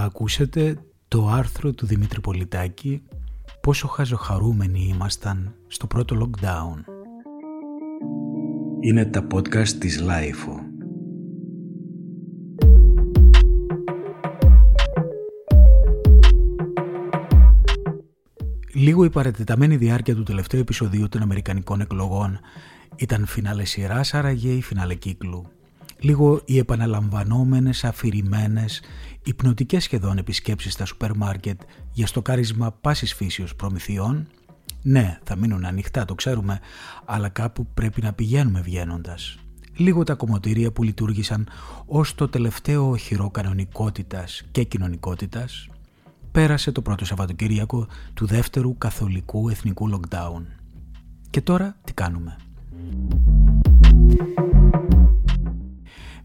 θα ακούσετε το άρθρο του Δημήτρη Πολιτάκη πόσο χαζοχαρούμενοι ήμασταν στο πρώτο lockdown. Είναι τα podcast της Lifeo. Λίγο η παρατεταμένη διάρκεια του τελευταίου επεισοδίου των Αμερικανικών εκλογών ήταν φινάλε σειράς άραγε ή φινάλε κύκλου λίγο οι επαναλαμβανόμενες, αφηρημένες, υπνοτικές σχεδόν επισκέψεις στα σούπερ μάρκετ για στοκάρισμα πάσης φύσεως προμηθειών. Ναι, θα μείνουν ανοιχτά, το ξέρουμε, αλλά κάπου πρέπει να πηγαίνουμε βγαίνοντας. Λίγο τα κομμωτήρια που λειτουργήσαν ως το τελευταίο οχυρό κανονικότητας και κοινωνικότητας, πέρασε το πρώτο Σαββατοκύριακο του δεύτερου καθολικού εθνικού lockdown. Και τώρα τι κάνουμε;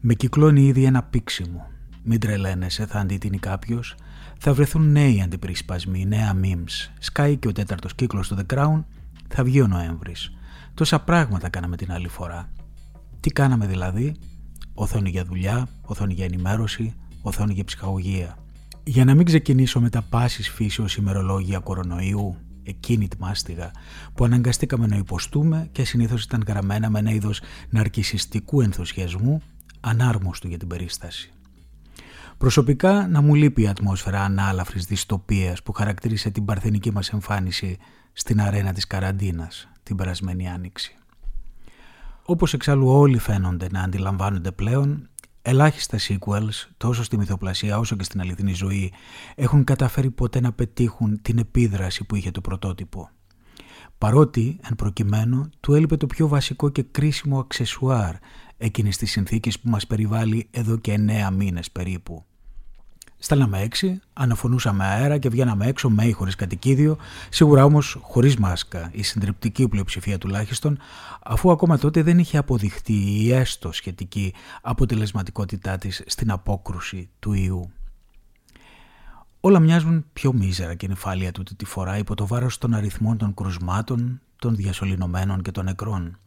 Με κυκλώνει ήδη ένα πίξιμο. Μην τρελαίνεσαι, θα αντιτείνει κάποιος. Θα βρεθούν νέοι αντιπρίσπασμοι, νέα memes. Σκάει και ο τέταρτος κύκλος του The Crown. Θα βγει ο Νοέμβρης. Τόσα πράγματα κάναμε την άλλη φορά. Τι κάναμε δηλαδή, οθόνη για δουλειά, οθόνη για ενημέρωση, οθόνη για ψυχαγωγία. Για να μην ξεκινήσω με τα πάσης φύσεως ημερολόγια κορονοϊού, εκείνη τη μάστιγα που αναγκαστήκαμε να υποστούμε και συνήθως ήταν γραμμένα με ένα είδος ναρκισιστικού ενθουσιασμού ανάρμοστο για την περίσταση. Προσωπικά να μου λείπει η ατμόσφαιρα ανάλαφρης δυστοπίας που χαρακτήρισε την παρθενική μας εμφάνιση στην αρένα της καραντίνας την περασμένη άνοιξη. Όπως εξάλλου όλοι φαίνονται να αντιλαμβάνονται πλέον, ελάχιστα sequels, τόσο στη μυθοπλασία όσο και στην αληθινή ζωή, έχουν καταφέρει ποτέ να πετύχουν την επίδραση που είχε το πρωτότυπο. Παρότι, εν προκειμένου, του έλειπε το πιο βασικό και κρίσιμο αξεσουάρ εκείνης της συνθήκης που μας περιβάλλει εδώ και εννέα μήνες περίπου. Στέλναμε έξι, αναφωνούσαμε αέρα και βγαίναμε έξω με ή χωρίς κατοικίδιο, σίγουρα όμως χωρίς μάσκα, η συντριπτική πλειοψηφία τουλάχιστον, αφού ακόμα τότε δεν είχε αποδειχτεί η έστω σχετική αποτελεσματικότητά της στην απόκρουση του ιού. Όλα μοιάζουν πιο μίζερα και νυφάλια τούτη τη φορά υπό το βάρος των αριθμών των κρουσμάτων, των διασωληνωμένων και των νεκρών.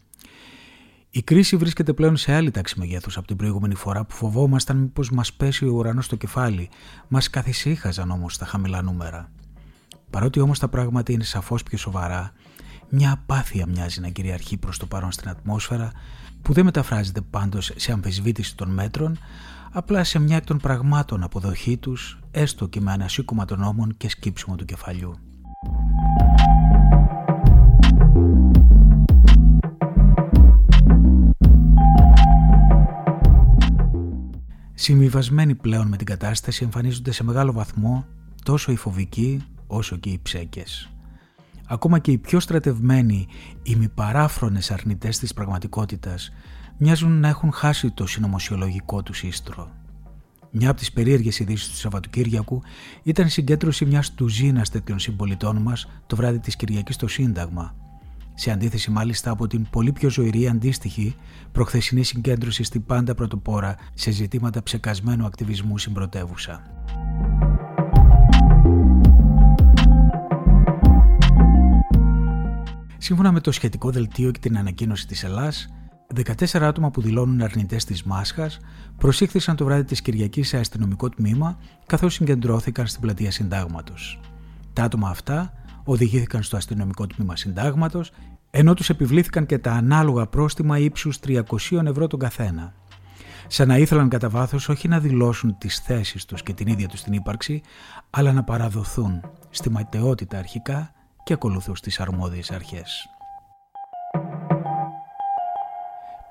Η κρίση βρίσκεται πλέον σε άλλη τάξη μεγέθους από την προηγούμενη φορά που φοβόμασταν μήπως μας πέσει ο ουρανός στο κεφάλι. Μας καθησύχαζαν όμως τα χαμηλά νούμερα. Παρότι όμως τα πράγματα είναι σαφώς πιο σοβαρά, μια απάθεια μοιάζει να κυριαρχεί προς το παρόν στην ατμόσφαιρα, που δεν μεταφράζεται πάντως σε αμφισβήτηση των μέτρων, απλά σε μια εκ των πραγμάτων αποδοχή τους, έστω και με ανασύκωμα των νόμων και σκύψιμο του κεφαλιού. Συμβιβασμένοι πλέον με την κατάσταση εμφανίζονται σε μεγάλο βαθμό τόσο οι φοβικοί όσο και οι ψέκες. Ακόμα και οι πιο στρατευμένοι ημιπαράφρονες αρνητές της πραγματικότητας μοιάζουν να έχουν χάσει το συνωμοσιολογικό τους σύστρο. Μια από τις περίεργες ειδήσεις του Σαββατοκύριακου ήταν η συγκέντρωση μιας τουζίνα τέτοιων συμπολιτών μας το βράδυ της Κυριακής στο Σύνταγμα, σε αντίθεση μάλιστα από την πολύ πιο ζωηρή αντίστοιχη προχθεσινή συγκέντρωση στην πάντα πρωτοπόρα σε ζητήματα ψεκασμένου ακτιβισμού στην πρωτεύουσα. Σύμφωνα με το σχετικό δελτίο και την ανακοίνωση της Ελλάς, 14 άτομα που δηλώνουν αρνητές της μάσχας προσήχθησαν το βράδυ της Κυριακής σε αστυνομικό τμήμα καθώς συγκεντρώθηκαν στην πλατεία συντάγματος. Τα άτομα αυτά οδηγήθηκαν στο αστυνομικό τμήμα συντάγματος, ενώ τους επιβλήθηκαν και τα ανάλογα πρόστιμα ύψους 300 ευρώ τον καθένα. Σαν να ήθελαν κατά βάθος όχι να δηλώσουν τις θέσεις τους και την ίδια τους την ύπαρξη, αλλά να παραδοθούν στη ματαιότητα αρχικά και ακολουθούν στις αρμόδιες αρχές.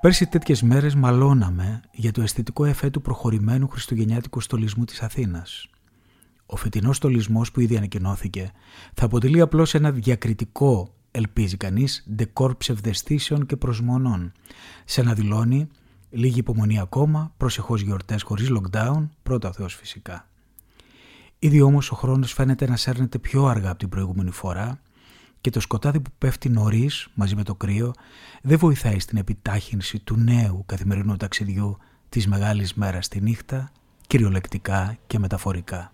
Πέρσι τέτοιες μέρες μαλώναμε για το αισθητικό εφέ του προχωρημένου χριστουγεννιάτικου στολισμού της Αθήνας. Ο φετινός στολισμός που ήδη ανακοινώθηκε θα αποτελεί απλώς ένα διακριτικό, ελπίζει κανείς, ντεκόρ ψευδεστήσεων και προσμονών, σε να δηλώνει λίγη υπομονή ακόμα, προσεχώς γιορτές χωρίς lockdown, πρώτα ο Θεός φυσικά. Ήδη όμως ο χρόνος φαίνεται να σέρνεται πιο αργά από την προηγούμενη φορά και το σκοτάδι που πέφτει νωρίς μαζί με το κρύο δεν βοηθάει στην επιτάχυνση του νέου καθημερινού ταξιδιού της μεγάλης μέρας στη νύχτα, κυριολεκτικά και μεταφορικά.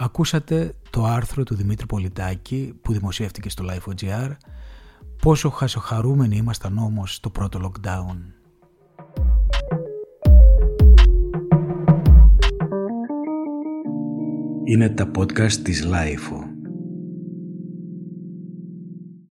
Ακούσατε το άρθρο του Δημήτρη Πολιτάκη που δημοσιεύτηκε στο Life.gr Πόσο χασοχαρούμενοι ήμασταν όμως στο πρώτο lockdown. Είναι τα podcast της Lifeo.